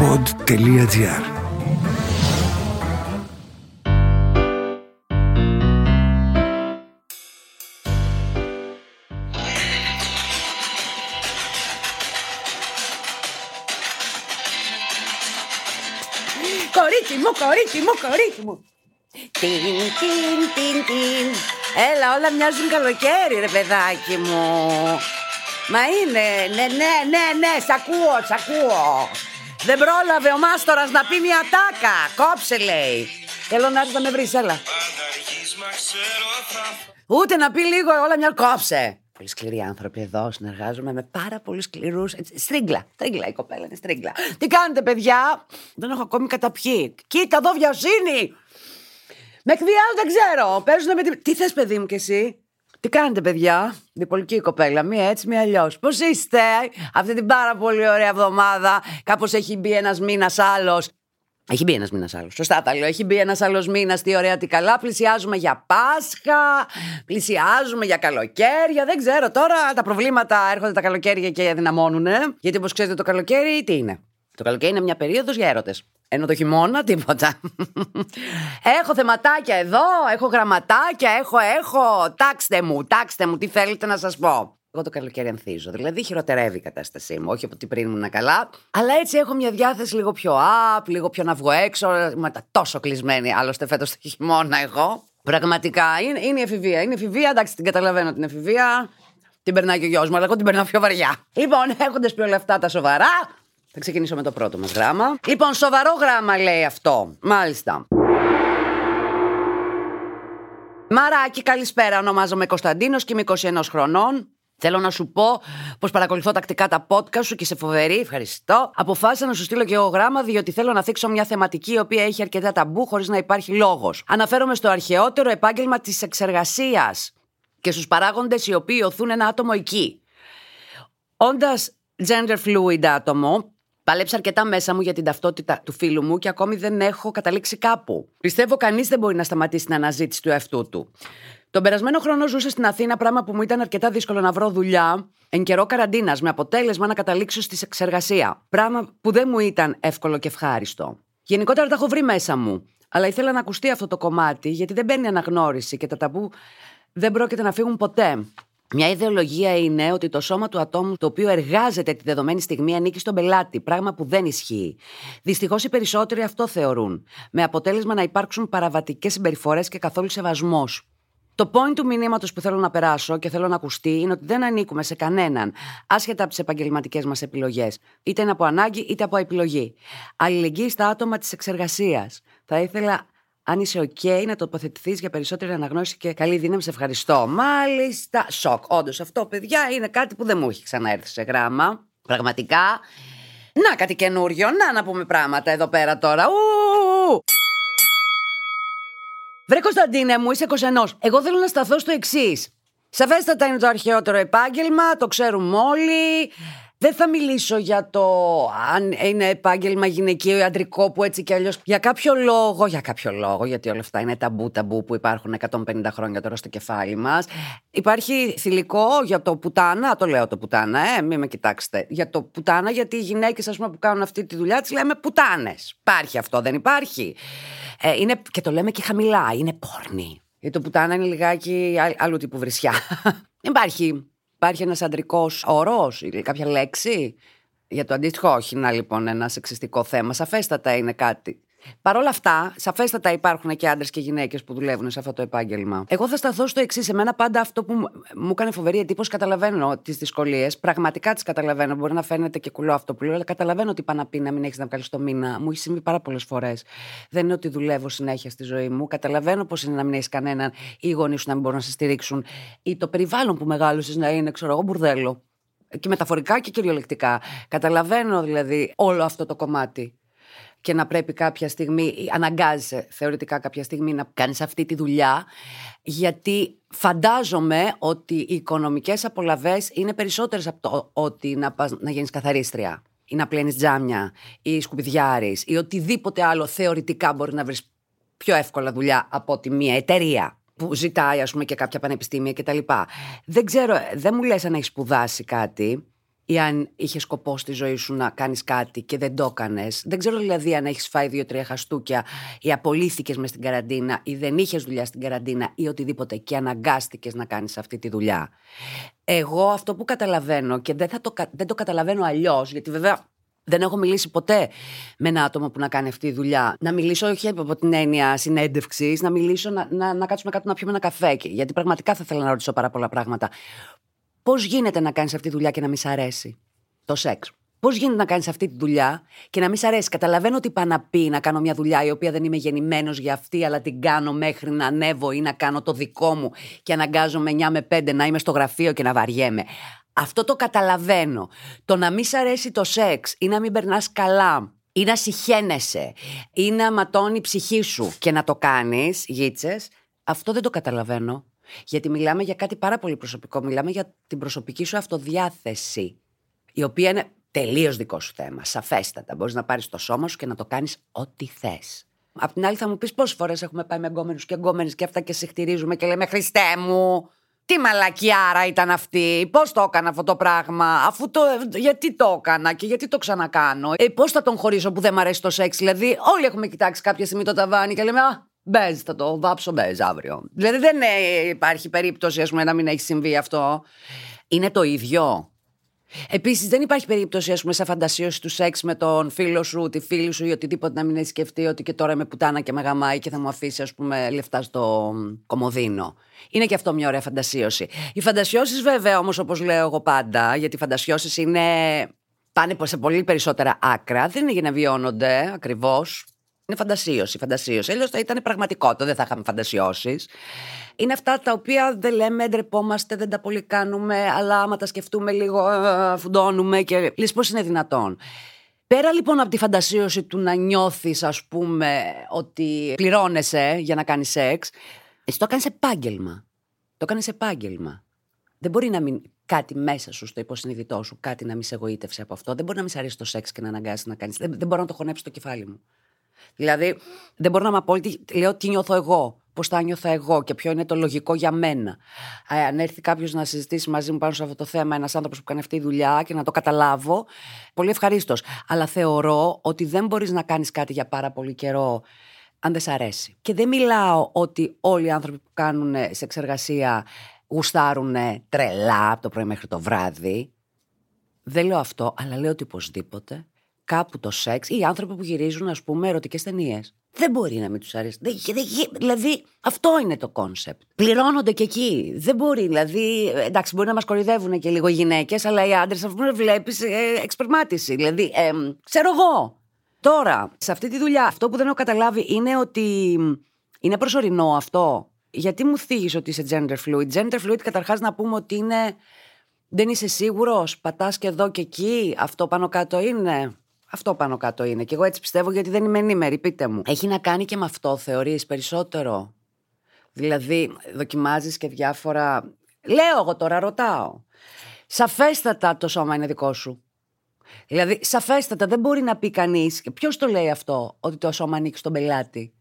pod.gr Κορίτσι μου, κορίτσι μου, κορίτσι μου. Τιν, τιν, τιν, τιν. Έλα, όλα μοιάζουν καλοκαίρι, ρε παιδάκι μου. Μα είναι, ναι, ναι, ναι, ναι, σ' ακούω, σ' ακούω. Δεν πρόλαβε ο μάστορας να πει μια τάκα. Κόψε, λέει. Θέλω να έρθεις να με βρεις, έλα. Ούτε να πει λίγο όλα μια κόψε. Πολύ σκληροί άνθρωποι εδώ. Συνεργάζομαι με πάρα πολύ σκληρούς. Στρίγκλα. Στρίγκλα η κοπέλα είναι στρίγκλα. Τι κάνετε, παιδιά; Δεν έχω ακόμη καταπιεί. Κοίτα εδώ βιασύνη. Με εκβιάζουν δεν ξέρω. Παίζουν με την. Τι θες, παιδί μου, κι εσύ; Τι κάνετε, παιδιά; Διπολική η κοπέλα. Μία έτσι, μία αλλιώς. Πώς είστε; Αυτή την πάρα πολύ ωραία εβδομάδα. Κάπως έχει μπει ένας μήνας άλλος. Έχει μπει ένας μήνας άλλος. Σωστά τα λέω. Έχει μπει ένας άλλος μήνας. Τι ωραία, τι καλά. Πλησιάζουμε για Πάσχα. Πλησιάζουμε για καλοκαίρια. Δεν ξέρω τώρα. Τα προβλήματα έρχονται τα καλοκαίρια και δυναμώνουν. Γιατί όπως ξέρετε, το καλοκαίρι τι είναι; Το καλοκαίρι είναι μια περίοδος για έρωτες. Ενώ το χειμώνα τίποτα. έχω θεματάκια εδώ, έχω γραμματάκια, έχω, έχω. Τάξτε μου, τάξτε μου, τι θέλετε να σας πω. Εγώ το καλοκαίρι ανθίζω. Δηλαδή χειροτερεύει η κατάστασή μου. Όχι από ότι πριν ήμουν καλά. Αλλά έτσι έχω μια διάθεση λίγο πιο up, λίγο πιο να βγω έξω. Είμαι τόσο κλεισμένη. Άλλωστε φέτος το χειμώνα εγώ. Πραγματικά είναι, είναι η εφηβεία. Είναι η εφηβεία, εντάξει, την καταλαβαίνω την εφηβεία. Την περνάει και ο γιος μου, αλλά εγώ την περνάω πιο βαριά. Λοιπόν, έχοντας πει όλα αυτά τα σοβαρά, θα ξεκινήσω με το πρώτο μας γράμμα. Λοιπόν, σοβαρό γράμμα λέει αυτό. Μάλιστα. Μαράκι, καλησπέρα. Ονομάζομαι Κωνσταντίνος και είμαι 21 χρονών. Θέλω να σου πω πως παρακολουθώ τακτικά τα podcast σου και σε φοβερή, ευχαριστώ. Αποφάσισα να σου στείλω και εγώ γράμμα, διότι θέλω να θίξω μια θεματική η οποία έχει αρκετά ταμπού χωρίς να υπάρχει λόγος. Αναφέρομαι στο αρχαιότερο επάγγελμα της εξεργασίας και στους παράγοντες οι οποίοι οθούν ένα άτομο εκεί. Όντας gender fluid άτομο, Πάλεψα αρκετά μέσα μου για την ταυτότητα του φίλου μου και ακόμη δεν έχω καταλήξει κάπου. Πιστεύω κανείς δεν μπορεί να σταματήσει την αναζήτηση του εαυτού του. Τον περασμένο χρόνο ζούσα στην Αθήνα, πράγμα που μου ήταν αρκετά δύσκολο να βρω δουλειά εν καιρό καραντίνας, με αποτέλεσμα να καταλήξω στη εξεργασία. Πράγμα που δεν μου ήταν εύκολο και ευχάριστο. Γενικότερα τα έχω βρει μέσα μου. Αλλά ήθελα να ακουστεί αυτό το κομμάτι, γιατί δεν παίρνει αναγνώριση και τα ταμπού δεν πρόκειται να φύγουν ποτέ. Μια ιδεολογία είναι ότι το σώμα του ατόμου το οποίο εργάζεται τη δεδομένη στιγμή ανήκει στον πελάτη, πράγμα που δεν ισχύει. Δυστυχώς οι περισσότεροι αυτό θεωρούν, με αποτέλεσμα να υπάρξουν παραβατικές συμπεριφορές και καθόλου σεβασμός. Το point του μηνύματος που θέλω να περάσω και θέλω να ακουστεί είναι ότι δεν ανήκουμε σε κανέναν, άσχετα από τις επαγγελματικές μας επιλογές, είτε είναι από ανάγκη είτε από επιλογή. Αλληλεγγύη στα άτομα της εξεργασίας. Θα ήθελα αν είσαι OK, να τοποθετηθείς για περισσότερη αναγνώριση και καλή δύναμη. Σε ευχαριστώ. Μάλιστα. Σοκ. Όντως, αυτό, παιδιά, είναι κάτι που δεν μου έχει ξαναέρθει σε γράμμα. Πραγματικά. Να, κάτι καινούριο. Να, να πούμε πράγματα εδώ πέρα τώρα. Ου! Βρε Κωνσταντίνε μου, είσαι 21. Εγώ θέλω να σταθώ στο εξής. Σαφέστατα είναι το αρχαιότερο επάγγελμα, το ξέρουμε όλοι. Δεν θα μιλήσω για το αν είναι επάγγελμα γυναικείο ή αντρικό που έτσι κι αλλιώς. Για κάποιο λόγο, για κάποιο λόγο, γιατί όλα αυτά είναι ταμπού ταμπού που υπάρχουν 150 χρόνια τώρα στο κεφάλι μας. Υπάρχει θηλυκό για το πουτάνα, το λέω το πουτάνα, ε, μην με κοιτάξετε. Για το πουτάνα, γιατί οι γυναίκες, ας πούμε, που κάνουν αυτή τη δουλειά, τις λέμε πουτάνες. Υπάρχει αυτό, δεν υπάρχει. Ε, είναι, και το λέμε και χαμηλά, είναι πόρνη. Γιατί το πουτάνα είναι λιγάκι άλλου τύπου βρισιά. Υπάρχει Υπάρχει ένας αντρικός όρος ή κάποια λέξη; Για το αντίστοιχο, όχι να λοιπόν ένα σεξιστικό θέμα. Σαφέστατα είναι κάτι. Παρ' όλα αυτά, σαφέστατα υπάρχουν και άντρες και γυναίκες που δουλεύουν σε αυτό το επάγγελμα. Εγώ θα σταθώ στο εξής. Εμένα πάντα αυτό που μου έκανε φοβερή εντύπωση, καταλαβαίνω τις δυσκολίες. Πραγματικά τις καταλαβαίνω. Μπορεί να φαίνεται και κουλό αυτό που λέω, αλλά καταλαβαίνω ότι πάνε να πει να μην έχεις να βγάλεις το μήνα. Μου έχει συμβεί πάρα πολλές φορές. Δεν είναι ότι δουλεύω συνέχεια στη ζωή μου. Καταλαβαίνω πώς είναι να μην έχεις κανέναν ή οι γονείς σου να μην μπορούν να σε στηρίξουν ή το περιβάλλον που μεγάλωσες να είναι, ξέρω εγώ, μπουρδέλο. Και μεταφορικά και κυριολεκτικά. Καταλαβαίνω δηλαδή όλο αυτό το κομμάτι και να πρέπει κάποια στιγμή, αναγκάζεσαι θεωρητικά κάποια στιγμή να κάνεις αυτή τη δουλειά, γιατί φαντάζομαι ότι οι οικονομικές απολαβές είναι περισσότερες από το ότι να, πας, να γίνεις καθαρίστρια ή να πλένεις τζάμια ή σκουπιδιάρης ή οτιδήποτε άλλο θεωρητικά μπορεί να βρεις πιο εύκολα δουλειά από ότι μια εταιρεία που ζητάει ας πούμε και κάποια πανεπιστήμια κτλ. Δεν ξέρω, δεν μου λες αν έχεις σπουδάσει κάτι ή αν είχες σκοπό στη ζωή σου να κάνεις κάτι και δεν το έκανες. Δεν ξέρω δηλαδή αν έχεις φάει δύο-τρία χαστούκια ή απολύθηκες μες στην καραντίνα ή δεν είχες δουλειά στην καραντίνα ή οτιδήποτε και αναγκάστηκες να κάνεις αυτή τη δουλειά. Εγώ αυτό που καταλαβαίνω και δεν, θα το, δεν το καταλαβαίνω αλλιώς, γιατί βέβαια δεν έχω μιλήσει ποτέ με ένα άτομο που να κάνει αυτή τη δουλειά. Να μιλήσω όχι από την έννοια συνέντευξης, να μιλήσω, να, να, να κάτσουμε κάτω να πιούμε ένα καφέ. Γιατί πραγματικά θα ήθελα να ρωτήσω πάρα πολλά πράγματα. Πώς γίνεται να κάνεις αυτή τη δουλειά και να μην σ' αρέσει το σεξ; Πώς γίνεται να κάνεις αυτή τη δουλειά και να μην σ' αρέσει; Καταλαβαίνω ότι είπα να πει να κάνω μια δουλειά η οποία δεν είμαι γεννημένος για αυτή, αλλά την κάνω μέχρι να ανέβω ή να κάνω το δικό μου και αναγκάζομαι 9 με 5 να είμαι στο γραφείο και να βαριέμαι. Αυτό το καταλαβαίνω. Το να μην σ' αρέσει το σεξ ή να μην περνάς καλά ή να συχαίνεσαι ή να ματώνει η ψυχή σου και να το κάνεις, γίτσες, αυτό δεν το καταλαβαίνω. Γιατί μιλάμε για κάτι πάρα πολύ προσωπικό. Μιλάμε για την προσωπική σου αυτοδιάθεση. Η οποία είναι τελείως δικό σου θέμα. Σαφέστατα. Μπορείς να πάρεις το σώμα σου και να το κάνεις ό,τι θες. Απ' την άλλη, θα μου πεις πόσες φορές έχουμε πάει με γκόμενου και γκόμενε και αυτά και συχτηρίζουμε και λέμε Χριστέ μου, τι μαλακιάρα ήταν αυτή, πώς το έκανα αυτό το πράγμα, αφού το. Γιατί το έκανα και γιατί το ξανακάνω. Ε, πώς θα τον χωρίσω που δεν μ' αρέσει το σεξ, δηλαδή. Όλοι έχουμε κοιτάξει κάποια στιγμή το ταβάνι και λέμε Α, Μπέζ, θα το βάψω μπέζ αύριο. Δηλαδή δεν υπάρχει περίπτωση ας πούμε, να μην έχει συμβεί αυτό. Είναι το ίδιο. Επίσης, δεν υπάρχει περίπτωση, ας πούμε, σε φαντασίωση του σεξ με τον φίλο σου, τη φίλη σου ή οτιδήποτε να μην έχει σκεφτεί ότι και τώρα είμαι πουτάνα και με γαμάει και θα μου αφήσει, ας πούμε, λεφτά στο κομμωδίνο. Είναι και αυτό μια ωραία φαντασίωση. Οι φαντασιώσεις, βέβαια, όμως, όπως λέω εγώ πάντα, γιατί οι φαντασιώσεις είναι. πάνε σε πολύ περισσότερα άκρα. Δεν είναι για να βιώνονται ακριβώς. Είναι φαντασίωση, φαντασίωση. Αλλιώς θα ήταν πραγματικότητα, δεν θα είχαμε φαντασιώσεις. Είναι αυτά τα οποία δεν λέμε, ντρεπόμαστε, δεν τα πολύ κάνουμε, αλλά άμα τα σκεφτούμε λίγο, ε, φουντώνουμε και λες πώς είναι δυνατόν. Πέρα λοιπόν από τη φαντασίωση του να νιώθεις ας πούμε ότι πληρώνεσαι για να κάνεις σεξ, εσύ το κάνεις επάγγελμα. Το κάνεις επάγγελμα. Δεν μπορεί να μην κάτι μέσα σου, στο υποσυνείδητό σου, κάτι να μην σε εγωίτευσε από αυτό. Δεν μπορεί να μην σε αρέσει το σεξ και να αναγκάσει να κάνεις. Δεν, δεν μπορώ να το χωνέψει το κεφάλι μου. Δηλαδή, δεν μπορώ να μου πω, λέω τι νιώθω εγώ, πώς θα νιώθω εγώ και ποιο είναι το λογικό για μένα. Ε, αν έρθει κάποιος να συζητήσει μαζί μου πάνω σε αυτό το θέμα, ένας άνθρωπος που κάνει αυτή τη δουλειά και να το καταλάβω, πολύ ευχαρίστως. Αλλά θεωρώ ότι δεν μπορείς να κάνεις κάτι για πάρα πολύ καιρό αν δεν σ' αρέσει. Και δεν μιλάω ότι όλοι οι άνθρωποι που κάνουν σεξεργασία γουστάρουν τρελά από το πρωί μέχρι το βράδυ. Δεν λέω αυτό, αλλά λέω ότι οπωσδήποτε κάπου το σεξ ή οι άνθρωποι που γυρίζουν, ας πούμε, ερωτικές ταινίες. Δεν μπορεί να μην τους αρέσει. Δεν, δεν, δηλαδή, αυτό είναι το concept. Πληρώνονται και εκεί. Δεν μπορεί. Δηλαδή, εντάξει, μπορεί να μας κοροϊδεύουν και λίγο οι γυναίκες, αλλά οι άντρες, ας πούμε, βλέπεις ε, εξπερμάτιση. Δηλαδή, ε, ξέρω εγώ. Τώρα, σε αυτή τη δουλειά, αυτό που δεν έχω καταλάβει είναι ότι είναι προσωρινό αυτό. Γιατί μου θίγεις ότι είσαι gender fluid; Gender fluid, καταρχάς, να πούμε ότι είναι. Δεν είσαι σίγουρος, πατάς και εδώ και εκεί, αυτό πάνω κάτω είναι. Αυτό πάνω κάτω είναι. Και εγώ έτσι πιστεύω γιατί δεν είμαι ενήμερη. Πείτε μου. Έχει να κάνει και με αυτό, θεωρείς περισσότερο; Δηλαδή, δοκιμάζεις και διάφορα. Λέω εγώ τώρα, ρωτάω. Σαφέστατα το σώμα είναι δικό σου. Δηλαδή, σαφέστατα δεν μπορεί να πει κανεί. Ποιος το λέει αυτό, ότι το σώμα ανήκει στον πελάτη;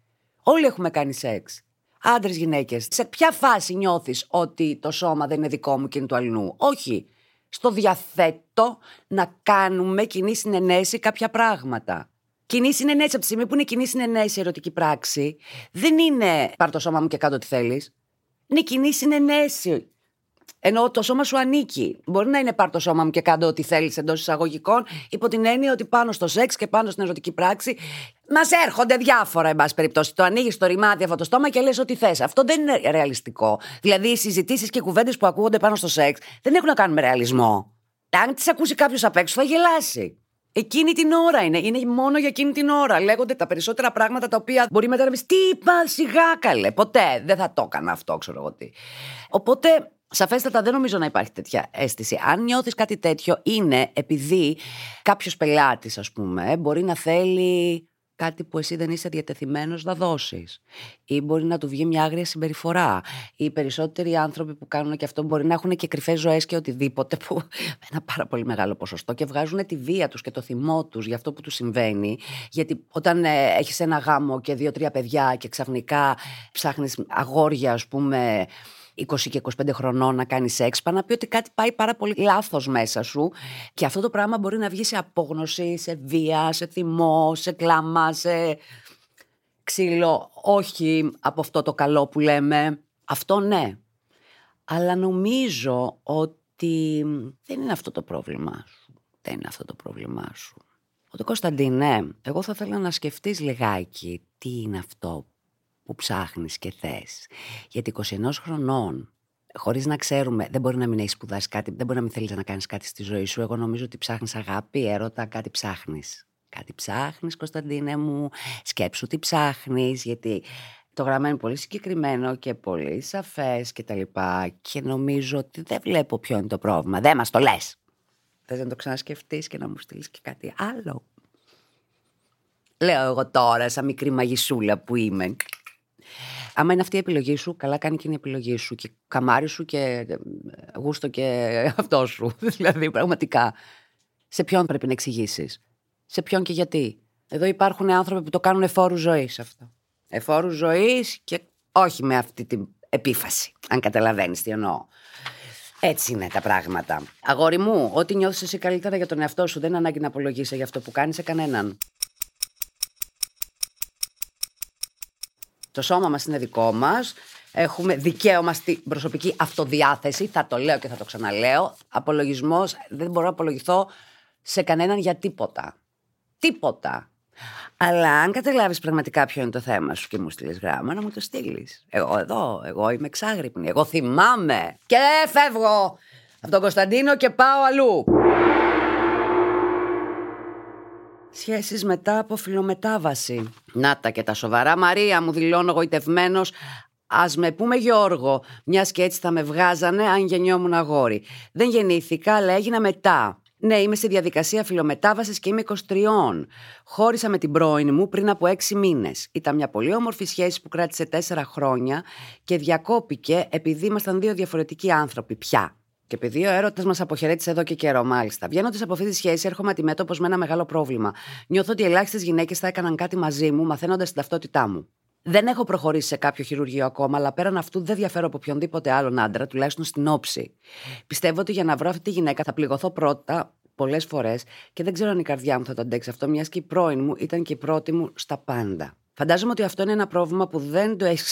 Όλοι έχουμε κάνει σεξ. Άντρες, γυναίκες. Σε ποια φάση νιώθεις ότι το σώμα δεν είναι δικό μου και είναι του αλλού; Όχι στο διαθέτω να κάνουμε κοινή συνενέση κάποια πράγματα. Κοινή συνενέση από τη στιγμή που είναι κοινή συνενέση ερωτική πράξη, δεν είναι πάρ το σώμα μου και κάτω τι θέλεις. Είναι κοινή συνενέση. Ενώ το σώμα σου ανήκει. Μπορεί να είναι πάρ το σώμα μου και κάτω ό,τι θέλεις εντός εισαγωγικών, υπό την έννοια ότι πάνω στο σεξ και πάνω στην ερωτική πράξη μας έρχονται διάφορα, εν πάση περιπτώσει. Το ανοίγεις το ρημάδι αυτό το στόμα και λες ό,τι θες. Αυτό δεν είναι ρεαλιστικό. Δηλαδή, οι συζητήσεις και κουβέντες που ακούγονται πάνω στο σεξ δεν έχουν να κάνουν με ρεαλισμό. Αν τις ακούσει κάποιος απ' έξω, θα γελάσει. Εκείνη την ώρα είναι. Είναι μόνο για εκείνη την ώρα. Λέγονται τα περισσότερα πράγματα τα οποία μπορεί μετά να πεις Τι είπα, σιγά καλέ. Ποτέ δεν θα το έκανα αυτό, ξέρω εγώ τι. Οπότε Σαφέστατα δεν νομίζω να υπάρχει τέτοια αίσθηση. Αν νιώθεις κάτι τέτοιο, είναι επειδή κάποιος πελάτης, ας πούμε, μπορεί να θέλει κάτι που εσύ δεν είσαι διατεθειμένος να δώσεις. Ή μπορεί να του βγει μια άγρια συμπεριφορά. Οι περισσότεροι άνθρωποι που κάνουν και αυτό μπορεί να έχουν και κρυφές ζωές και οτιδήποτε, που ένα πάρα πολύ μεγάλο ποσοστό και βγάζουν τη βία τους και το θυμό τους για αυτό που τους συμβαίνει. Γιατί όταν ε, έχεις ένα γάμο και δύο-τρία παιδιά και ξαφνικά ψάχνεις αγόρια, ας πούμε, 20 και 25 χρονών να κάνεις σεξ, πάει να πει ότι κάτι πάει πάρα πολύ λάθος μέσα σου. Και αυτό το πράγμα μπορεί να βγει σε απόγνωση, σε βία, σε θυμό, σε κλάμα, σε ξύλο. Όχι από αυτό το καλό που λέμε. Αυτό ναι. Αλλά νομίζω ότι δεν είναι αυτό το πρόβλημά σου. Δεν είναι αυτό το πρόβλημά σου. Ότι Κωνσταντίνε, εγώ θα ήθελα να σκεφτείς λιγάκι τι είναι αυτό που ψάχνεις και θες. Γιατί 21 χρονών, χωρίς να ξέρουμε, δεν μπορεί να μην έχεις σπουδάσει κάτι, δεν μπορεί να μην θέλεις να κάνεις κάτι στη ζωή σου. Εγώ νομίζω ότι ψάχνεις αγάπη, έρωτα, κάτι ψάχνεις. Κάτι ψάχνεις, Κωνσταντίνε μου, σκέψου τι ψάχνεις, γιατί το γράμμα είναι πολύ συγκεκριμένο και πολύ σαφές και τα λοιπά και νομίζω ότι δεν βλέπω ποιο είναι το πρόβλημα. Δεν μας το λες. Θες να το ξανασκεφτείς και να μου στείλεις και κάτι άλλο. Λέω εγώ τώρα, σαν μικρή μαγισούλα που είμαι. Άμα είναι αυτή η επιλογή σου, καλά κάνει και είναι η επιλογή σου. Και καμάρι σου και ε, γούστο και αυτό σου. δηλαδή, πραγματικά. Σε ποιον πρέπει να εξηγήσεις; Σε ποιον και γιατί; Εδώ υπάρχουν άνθρωποι που το κάνουν εφόρου ζωής αυτό. Εφόρου ζωής και όχι με αυτή την επίφαση. Αν καταλαβαίνεις τι εννοώ. Έτσι είναι τα πράγματα. Αγόρι μου, ό,τι νιώθεις εσύ καλύτερα για τον εαυτό σου, δεν είναι ανάγκη να απολογίσει για αυτό που κάνεις σε κανέναν. Το σώμα μας είναι δικό μας. Έχουμε δικαίωμα στην προσωπική αυτοδιάθεση. Θα το λέω και θα το ξαναλέω. Απολογισμός, δεν μπορώ να απολογηθώ σε κανέναν για τίποτα. Τίποτα. Αλλά αν καταλάβεις πραγματικά ποιο είναι το θέμα σου και μου στείλεις γράμμα, να μου το στείλεις. Εγώ εδώ, εγώ είμαι εξάγρυπνη. Εγώ θυμάμαι. Και φεύγω από τον Κωνσταντίνο και πάω αλλού. Σχέσεις μετά από φιλομετάβαση. Να τα και τα σοβαρά. Μαρία, μου δηλώνω εγωιτευμένο. Α με πούμε Γιώργο, μιας και έτσι θα με βγάζανε αν γεννιόμουν αγόρι. Δεν γεννήθηκα, αλλά έγινα μετά. Ναι, είμαι στη διαδικασία φιλομετάβασης και είμαι 23. Χώρισα με την πρώην μου πριν από 6 μήνες. Ήταν μια πολύ όμορφη σχέση που κράτησε 4 χρόνια και διακόπηκε επειδή ήμασταν δύο διαφορετικοί άνθρωποι πια. Και επειδή ο έρωτας μας αποχαιρέτησε εδώ και καιρό, μάλιστα. Βγαίνοντας από αυτή τη σχέση, έρχομαι αντιμέτωπος με ένα μεγάλο πρόβλημα. Νιώθω ότι ελάχιστες γυναίκες θα έκαναν κάτι μαζί μου, μαθαίνοντας την ταυτότητά μου. Δεν έχω προχωρήσει σε κάποιο χειρουργείο ακόμα, αλλά πέραν αυτού δεν διαφέρω από οποιονδήποτε άλλον άντρα, τουλάχιστον στην όψη. Πιστεύω ότι για να βρω αυτή τη γυναίκα θα πληγωθώ πρώτα πολλές φορές και δεν ξέρω αν η καρδιά μου θα το αντέξει αυτό, μιας και η πρώην μου ήταν και η πρώτη μου στα πάντα. Φαντάζομαι ότι αυτό είναι ένα πρόβλημα που δεν το έχει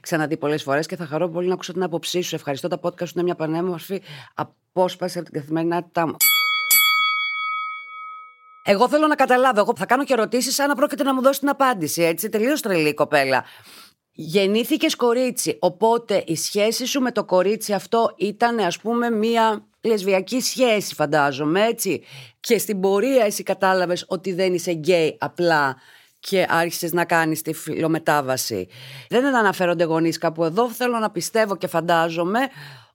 ξαναδεί πολλές φορές και θα χαρώ πολύ να ακούσω την άποψή σου. Ευχαριστώ. Τα podcast σου είναι μια πανέμορφη απόσπαση από την καθημερινότητά μου. Εγώ θέλω να καταλάβω. Εγώ θα κάνω και ερωτήσεις, σαν να πρόκειται να μου δώσει την απάντηση. Έτσι, τελείως τρελή κοπέλα. Γεννήθηκες κορίτσι. Οπότε η σχέση σου με το κορίτσι αυτό ήταν, ας πούμε, μία λεσβιακή σχέση, φαντάζομαι, έτσι. Και στην πορεία εσύ κατάλαβες ότι δεν είσαι γκέι απλά και άρχισες να κάνεις τη φιλομετάβαση. Δεν αναφέρονται γονείς κάπου εδώ. Θέλω να πιστεύω και φαντάζομαι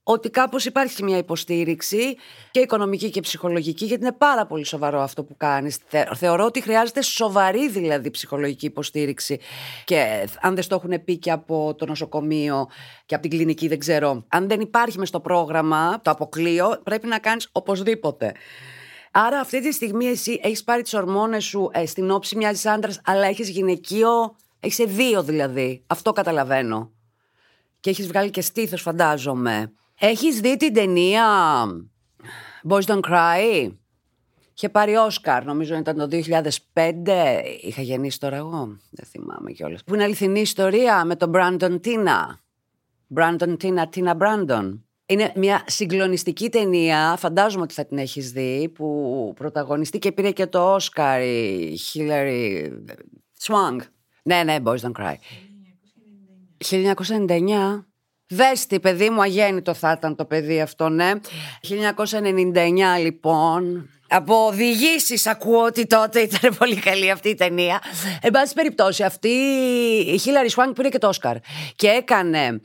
ότι κάπως υπάρχει μια υποστήριξη και οικονομική και ψυχολογική γιατί είναι πάρα πολύ σοβαρό αυτό που κάνεις. Θεωρώ ότι χρειάζεται σοβαρή δηλαδή ψυχολογική υποστήριξη και αν δεν το έχουν πει και από το νοσοκομείο και από την κλινική δεν ξέρω. Αν δεν υπάρχει μες στο πρόγραμμα το αποκλείω πρέπει να κάνεις οπωσδήποτε. Άρα αυτή τη στιγμή εσύ έχεις πάρει τις ορμόνες σου ε, στην όψη μιας άντρας, αλλά έχεις γυναικείο, έχεις δύο δηλαδή. Αυτό καταλαβαίνω. Και έχεις βγάλει και στήθος φαντάζομαι. Έχεις δει την ταινία Boys Don't Cry? Είχε πάρει Όσκαρ, νομίζω ήταν το 2005. Είχα γεννήσει τώρα εγώ, δεν θυμάμαι κιόλας. Που είναι αληθινή ιστορία με τον Brandon Tina. Brandon Tina, Tina Brandon. Είναι μια συγκλονιστική ταινία, φαντάζομαι ότι θα την έχεις δει, που πρωταγωνιστεί και πήρε και το Όσκαρ η Hillary Swank. Ναι, ναι, Boys Don't Cry. 1999. Δέστη, παιδί μου, αγέννητο θα ήταν το παιδί αυτό, ναι. 1999 λοιπόν. Από οδηγήσει ακούω ότι τότε ήταν πολύ καλή αυτή η ταινία. Εν πάση περιπτώσει, αυτή η Χίλαρη Σουάνγκ πήρε και το Όσκαρ. Και έκανε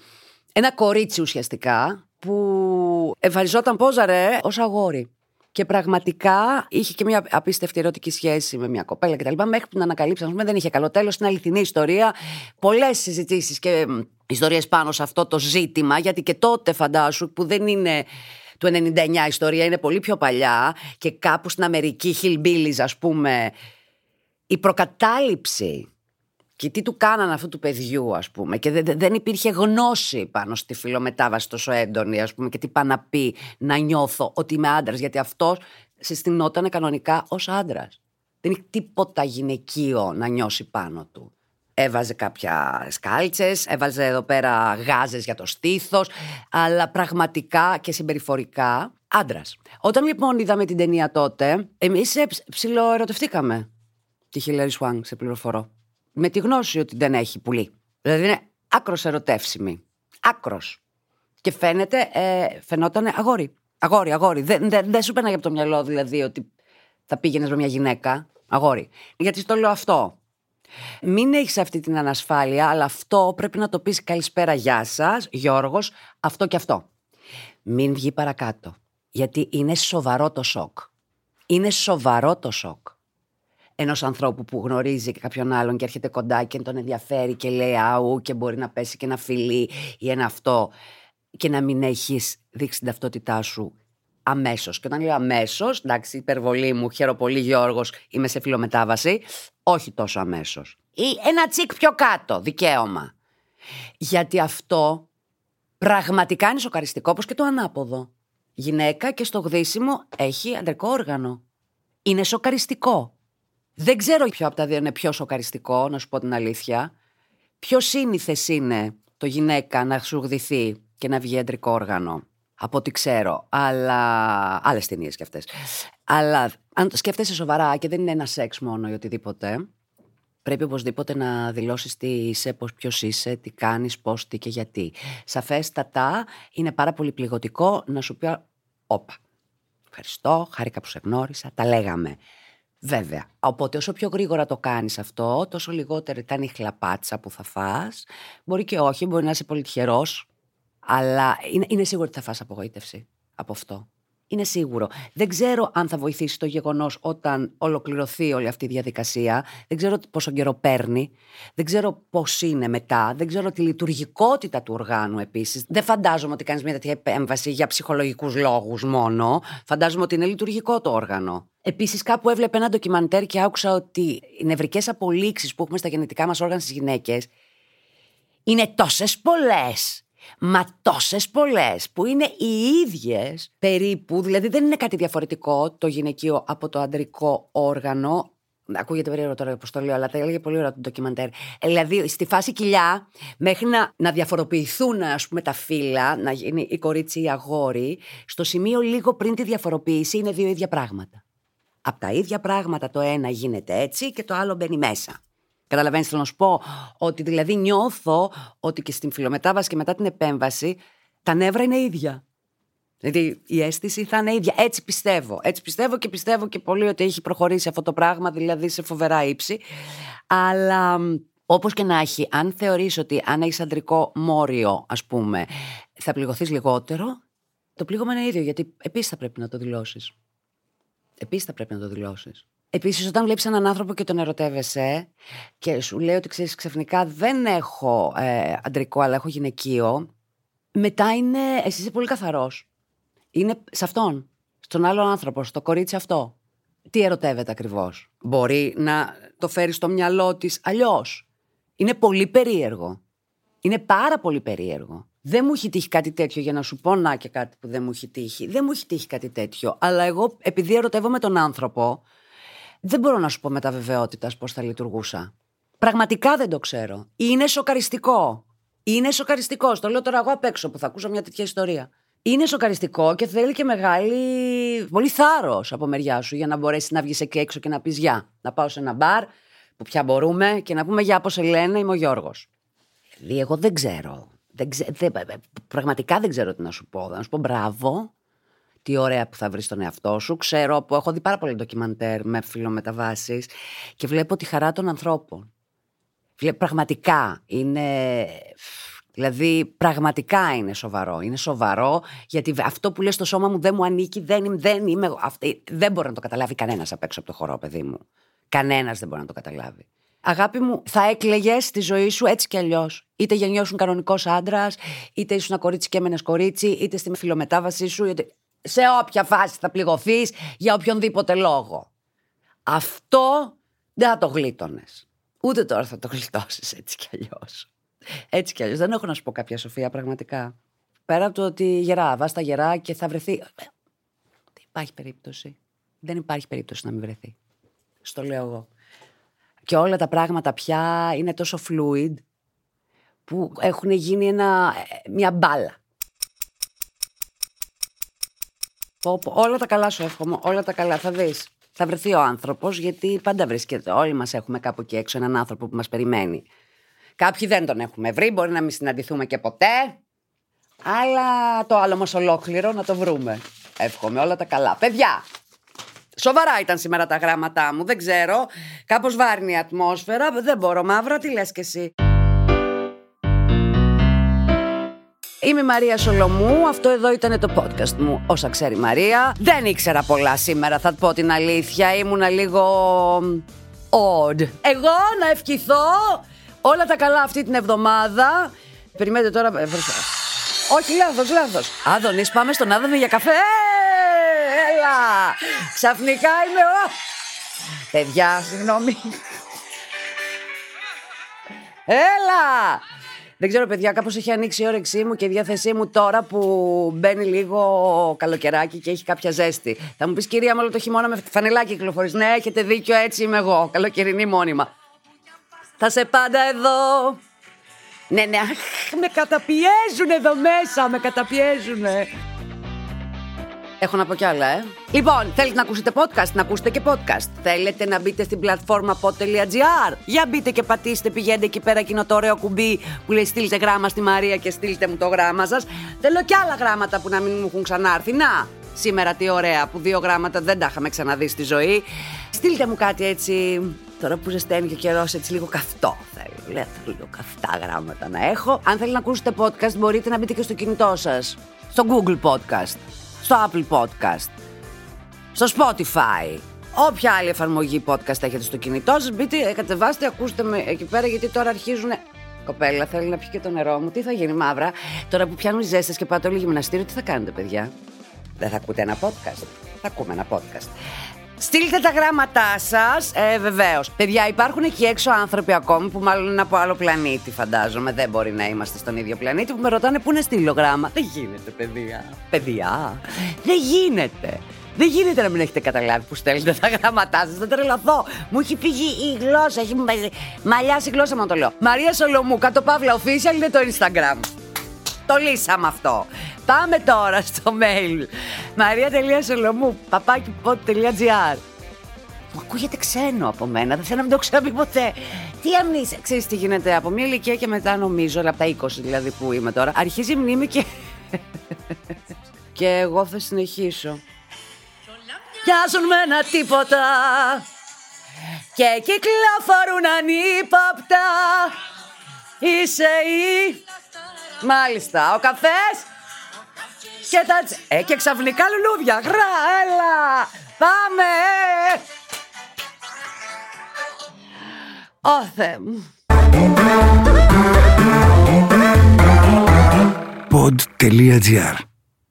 ένα κορίτσι ουσιαστικά που εμφανιζόταν πόζαρε ως αγόρι. Και πραγματικά είχε και μια απίστευτη ερωτική σχέση με μια κοπέλα κτλ. Μέχρι που να ανακαλύψαμε, δεν είχε καλό τέλος. Είναι αληθινή ιστορία. Πολλές συζητήσεις και ιστορίες πάνω σε αυτό το ζήτημα, γιατί και τότε φαντάσου που δεν είναι του 99 ιστορία, είναι πολύ πιο παλιά και κάπου στην Αμερική, Hillbillies ας πούμε, η προκατάληψη και τι του κάνανε αυτού του παιδιού, ας πούμε. Και δεν, δεν υπήρχε γνώση πάνω στη φιλομετάβαση τόσο έντονη, ας πούμε, και τι πάει να πει να νιώθω ότι είμαι άντρας. Γιατί αυτό συστηνόταν κανονικά ως άντρας. Δεν έχει τίποτα γυναικείο να νιώσει πάνω του. Έβαζε κάποια σκάλτσες, έβαζε εδώ πέρα γάζες για το στήθος, αλλά πραγματικά και συμπεριφορικά άντρας. Όταν λοιπόν είδαμε την ταινία τότε, εμείς ψιλοερωτευτήκαμε τη Χιλέρη Σουάνγκ, σε πληροφορώ. Με τη γνώση ότι δεν έχει πουλί. Δηλαδή είναι άκρος ερωτεύσιμη. Άκρος. Και φαίνεται, ε, φαινόταν αγόρι. Αγόρι, αγόρι. Δεν, δεν, δεν σου πέναγε από το μυαλό δηλαδή ότι θα πήγαινες με μια γυναίκα. Αγόρι. Γιατί το λέω αυτό. Μην έχεις αυτή την ανασφάλεια, αλλά αυτό πρέπει να το πεις καλησπέρα, γεια σας, Γιώργος, αυτό και αυτό. Μην βγει παρακάτω. Γιατί είναι σοβαρό το σοκ. Είναι σοβαρό το σοκ. Ενός ανθρώπου που γνωρίζει κάποιον άλλον και έρχεται κοντά και τον ενδιαφέρει και λέει αού και μπορεί να πέσει και ένα φιλί ή ένα αυτό και να μην έχεις δείξει την ταυτότητά σου αμέσως. Και όταν λέω αμέσως, εντάξει, υπερβολή μου, χαίρομαι πολύ Γιώργος, είμαι σε φιλομετάβαση, όχι τόσο αμέσως. Ή ένα τσικ πιο κάτω, δικαίωμα. Γιατί αυτό πραγματικά είναι σοκαριστικό, όπως και το ανάποδο. Γυναίκα και στο γδύσιμο έχει αντρικό όργανο. Είναι σοκαριστικό. Δεν ξέρω ποιο από τα δύο είναι πιο σοκαριστικό, να σου πω την αλήθεια. Πιο σύνηθες είναι το γυναίκα να σου γδυθεί και να βγει αντρικό όργανο από ό,τι ξέρω. Αλλά. άλλες ταινίες κι αυτέ. Αλλά αν σκέφτεσαι σοβαρά και δεν είναι ένα σεξ μόνο ή οτιδήποτε, πρέπει οπωσδήποτε να δηλώσεις τι είσαι, πώς ποιος είσαι, τι κάνεις, πώς, τι και γιατί. Σαφέστατα είναι πάρα πολύ πληγωτικό να σου πει. Όπα. Ευχαριστώ, χάρηκα που σε γνώρισα, τα λέγαμε. Βέβαια. Οπότε όσο πιο γρήγορα το κάνεις αυτό, τόσο λιγότερο ήταν η χλαπάτσα που θα φας. Μπορεί και όχι, μπορεί να είσαι πολύ τυχερός, αλλά είναι, είναι σίγουρο ότι θα φας απογοήτευση από αυτό. Είναι σίγουρο. Δεν ξέρω αν θα βοηθήσει το γεγονός όταν ολοκληρωθεί όλη αυτή η διαδικασία. Δεν ξέρω πόσο καιρό παίρνει. Δεν ξέρω πώς είναι μετά. Δεν ξέρω τη λειτουργικότητα του οργάνου επίσης. Δεν φαντάζομαι ότι κάνεις μια τέτοια επέμβαση για ψυχολογικούς λόγους μόνο. Φαντάζομαι ότι είναι λειτουργικό το όργανο. Επίσης, κάπου έβλεπε ένα ντοκιμαντέρ και άκουσα ότι οι νευρικές απολύξεις που έχουμε στα γενετικά μας όργανα στις γυναίκες είναι τόσες πολλές Μα τόσες πολλές που είναι οι ίδιες περίπου, δηλαδή δεν είναι κάτι διαφορετικό το γυναικείο από το αντρικό όργανο. Ακούγεται περίεργο τώρα πώ το λέω, αλλά τα έλεγε πολύ ωραία το ντοκιμαντέρ. Δηλαδή, στη φάση κοιλιά, μέχρι να, να διαφοροποιηθούν ας πούμε, τα φύλλα, να γίνει η κορίτσι ή η αγόρι, στο σημείο λίγο πριν τη διαφοροποίηση είναι δύο ίδια πράγματα. Από τα ίδια πράγματα το ένα γίνεται έτσι και το άλλο μπαίνει μέσα. Καταλαβαίνεις, θέλω να σου πω ότι δηλαδή νιώθω ότι και στην φιλομετάβαση και μετά την επέμβαση τα νεύρα είναι ίδια. Δηλαδή η αίσθηση θα είναι ίδια. Έτσι πιστεύω. Έτσι πιστεύω και πιστεύω και πολύ ότι έχει προχωρήσει αυτό το πράγμα, δηλαδή σε φοβερά ύψη. Αλλά όπως και να έχει, αν θεωρείς ότι αν έχεις αντρικό μόριο, ας πούμε, θα πληγωθείς λιγότερο, το πλήγωμα είναι ίδιο. Γιατί επίσης θα πρέπει να το δηλώσεις. Επίσης θα πρέπει να το δηλώσεις. Επίσης, όταν βλέπεις έναν άνθρωπο και τον ερωτεύεσαι και σου λέει ότι ξέρεις ξαφνικά δεν έχω ε, αντρικό, αλλά έχω γυναικείο, μετά είναι. Εσύ είσαι πολύ καθαρός. Είναι σε αυτόν. Στον άλλον άνθρωπο, στο κορίτσι αυτό. Τι ερωτεύεται ακριβώς; Μπορεί να το φέρει στο μυαλό της αλλιώς; Είναι πολύ περίεργο. Είναι πάρα πολύ περίεργο. Δεν μου έχει τύχει κάτι τέτοιο για να σου πω να και κάτι που δεν μου έχει τύχει. Δεν μου έχει τύχει κάτι τέτοιο. Αλλά εγώ, επειδή ερωτεύομαι τον άνθρωπο, δεν μπορώ να σου πω με τα βεβαιότητας πώς θα λειτουργούσα. Πραγματικά δεν το ξέρω. Είναι σοκαριστικό. Είναι σοκαριστικό. Το λέω τώρα εγώ απ' έξω που θα ακούσω μια τέτοια ιστορία. Είναι σοκαριστικό και θέλει και μεγάλη. πολύ θάρρος από μεριά σου για να μπορέσεις να βγεις εκεί έξω και να πεις Γεια. Να πάω σε ένα μπαρ που πια μπορούμε και να πούμε Γεια, πώς σε λένε, είμαι ο Γιώργος. Δηλαδή, εγώ δεν ξέρω. Δεν δεν, πραγματικά δεν ξέρω τι να σου πω. Να σου πω μπράβο τι ωραία που θα βρεις τον εαυτό σου. Ξέρω που έχω δει πάρα πολύ ντοκιμαντέρ με φιλομεταβάσεις και βλέπω τη χαρά των ανθρώπων. Πραγματικά είναι. Δηλαδή, πραγματικά είναι σοβαρό. Είναι σοβαρό, γιατί αυτό που λες στο σώμα μου δεν μου ανήκει, δεν, δεν είμαι. Αυτή, δεν μπορεί να το καταλάβει κανένας απ' έξω από το χορό, παιδί μου. Κανένας δεν μπορεί να το καταλάβει. Αγάπη μου, θα έκλεγες στη ζωή σου έτσι κι αλλιώς. Είτε γεννιώσουν κανονικός άντρας, είτε ήσουν ένα κορίτσι και έμενες κορίτσι, είτε στη φιλομετάβασή σου. Είτε σε όποια φάση θα πληγωθείς για οποιονδήποτε λόγο. Αυτό δεν θα το γλίτωνες. Ούτε τώρα θα το γλιτώσεις έτσι κι αλλιώς. Έτσι κι αλλιώς. Δεν έχω να σου πω κάποια σοφία πραγματικά. Πέρα από το ότι γερά, βάστα γερά και θα βρεθεί. Δεν υπάρχει περίπτωση. Δεν υπάρχει περίπτωση να μην βρεθεί. Στο λέω εγώ. Και όλα τα πράγματα πια είναι τόσο fluid που έχουν γίνει ένα, μια μπάλα. Όλα τα καλά σου εύχομαι, όλα τα καλά θα δεις. Θα βρεθεί ο άνθρωπος γιατί πάντα βρίσκεται, όλοι μας έχουμε κάπου εκεί έξω έναν άνθρωπο που μας περιμένει. Κάποιοι δεν τον έχουμε βρει, μπορεί να μην συναντηθούμε και ποτέ. Αλλά το άλλο μας ολόκληρο να το βρούμε. Εύχομαι όλα τα καλά. Παιδιά, Σοβαρά ήταν σήμερα τα γράμματά μου, δεν ξέρω. Κάπως βάρνει η ατμόσφαιρα, δεν μπορώ μαύρα, τι λες κι εσύ. Είμαι η Μαρία Σολομού. Αυτό εδώ ήταν το podcast μου. Όσα ξέρει η Μαρία. Δεν ήξερα πολλά σήμερα, θα πω την αλήθεια. Ήμουνα λίγο. odd. Εγώ να ευχηθώ όλα τα καλά αυτή την εβδομάδα. Περιμένετε τώρα. Ε, Όχι, λάθος, λάθος. Άδωνη, πάμε στον Άδωνη για καφέ. Έλα! Ξαφνικά είμαι. Ο... Παιδιά, συγγνώμη. Έλα! Δεν ξέρω, παιδιά, κάπως έχει ανοίξει η όρεξή μου και η διάθεσή μου τώρα που μπαίνει λίγο καλοκαιράκι και έχει κάποια ζέστη. Θα μου πεις, κυρία, όλο το χειμώνα με φανελάκι κυκλοφορείς. Ναι, έχετε δίκιο, έτσι είμαι εγώ. Καλοκαιρινή μόνιμα. Θα σε πάντα εδώ. Ναι, ναι, με καταπιέζουν εδώ μέσα, με καταπιέζουν. Έχω να πω κι άλλα, ε. Λοιπόν, θέλετε να ακούσετε podcast, να ακούσετε και podcast. Θέλετε να μπείτε στην πλατφόρμα pod.gr. Για μπείτε και πατήστε, πηγαίνετε εκεί πέρα εκείνο το ωραίο κουμπί που λέει στείλτε γράμμα στη Μαρία και στείλτε μου το γράμμα σας. Θέλω κι άλλα γράμματα που να μην μου έχουν ξανάρθει. Να, σήμερα τι ωραία που δύο γράμματα δεν τα είχαμε ξαναδεί στη ζωή. Στείλτε μου κάτι έτσι, τώρα που ζεσταίνει και ο καιρός, έτσι λίγο καυτό. Θέλω, λέω, λίγο καυτά γράμματα να έχω. Αν θέλετε να ακούσετε podcast, μπορείτε να μπείτε και στο κινητό σας. Στο Google Podcast στο Apple Podcast, στο Spotify, όποια άλλη εφαρμογή podcast έχετε στο κινητό σας, μπείτε, κατεβάστε, ακούστε με εκεί πέρα γιατί τώρα αρχίζουν Κοπέλα, θέλει να πιει και το νερό μου. Τι θα γίνει, μαύρα; Τώρα που πιάνουν ζέστες και πάτε όλοι γυμναστήριο, τι θα κάνετε, παιδιά; Δεν θα ακούτε ένα podcast. Θα ακούμε ένα podcast. Στείλτε τα γράμματά σας. Ε, Βεβαίως. Παιδιά, υπάρχουν εκεί έξω άνθρωποι ακόμη που μάλλον είναι από άλλο πλανήτη, φαντάζομαι. Δεν μπορεί να είμαστε στον ίδιο πλανήτη που με ρωτάνε πού είναι στείλω γράμμα. Δεν γίνεται, παιδιά. Παιδιά. Δεν γίνεται. Δεν γίνεται να μην έχετε καταλάβει που στέλνετε τα γράμματά σας. Δεν τρελαθώ. Μου έχει φύγει η γλώσσα. Έχει μαλλιάσει η γλώσσα μου το λέω. Μαρία Σολομού, κάτω παύλα official είναι το Instagram. Το λύσαμε αυτό. Πάμε τώρα στο mail. Μαρία.σολομού, παπάκι.gr. Μου ακούγεται ξένο από μένα, δεν θέλω να μην το ξαναπεί ποτέ. Τι αμνήσει, ξέρεις τι γίνεται από μια ηλικία και μετά νομίζω, από τα 20 δηλαδή που είμαι τώρα, αρχίζει η μνήμη και. και εγώ θα συνεχίσω. Μοιάζουν με ένα τίποτα και κυκλοφορούν ανύποπτα. Είσαι η Μάλιστα. Ο καφές. Και τα Ε, και ξαφνικά λουλούδια. Γρά, έλα. Πάμε. Ω, Θεέ μου. Pod.gr.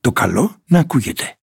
Το καλό να ακούγεται.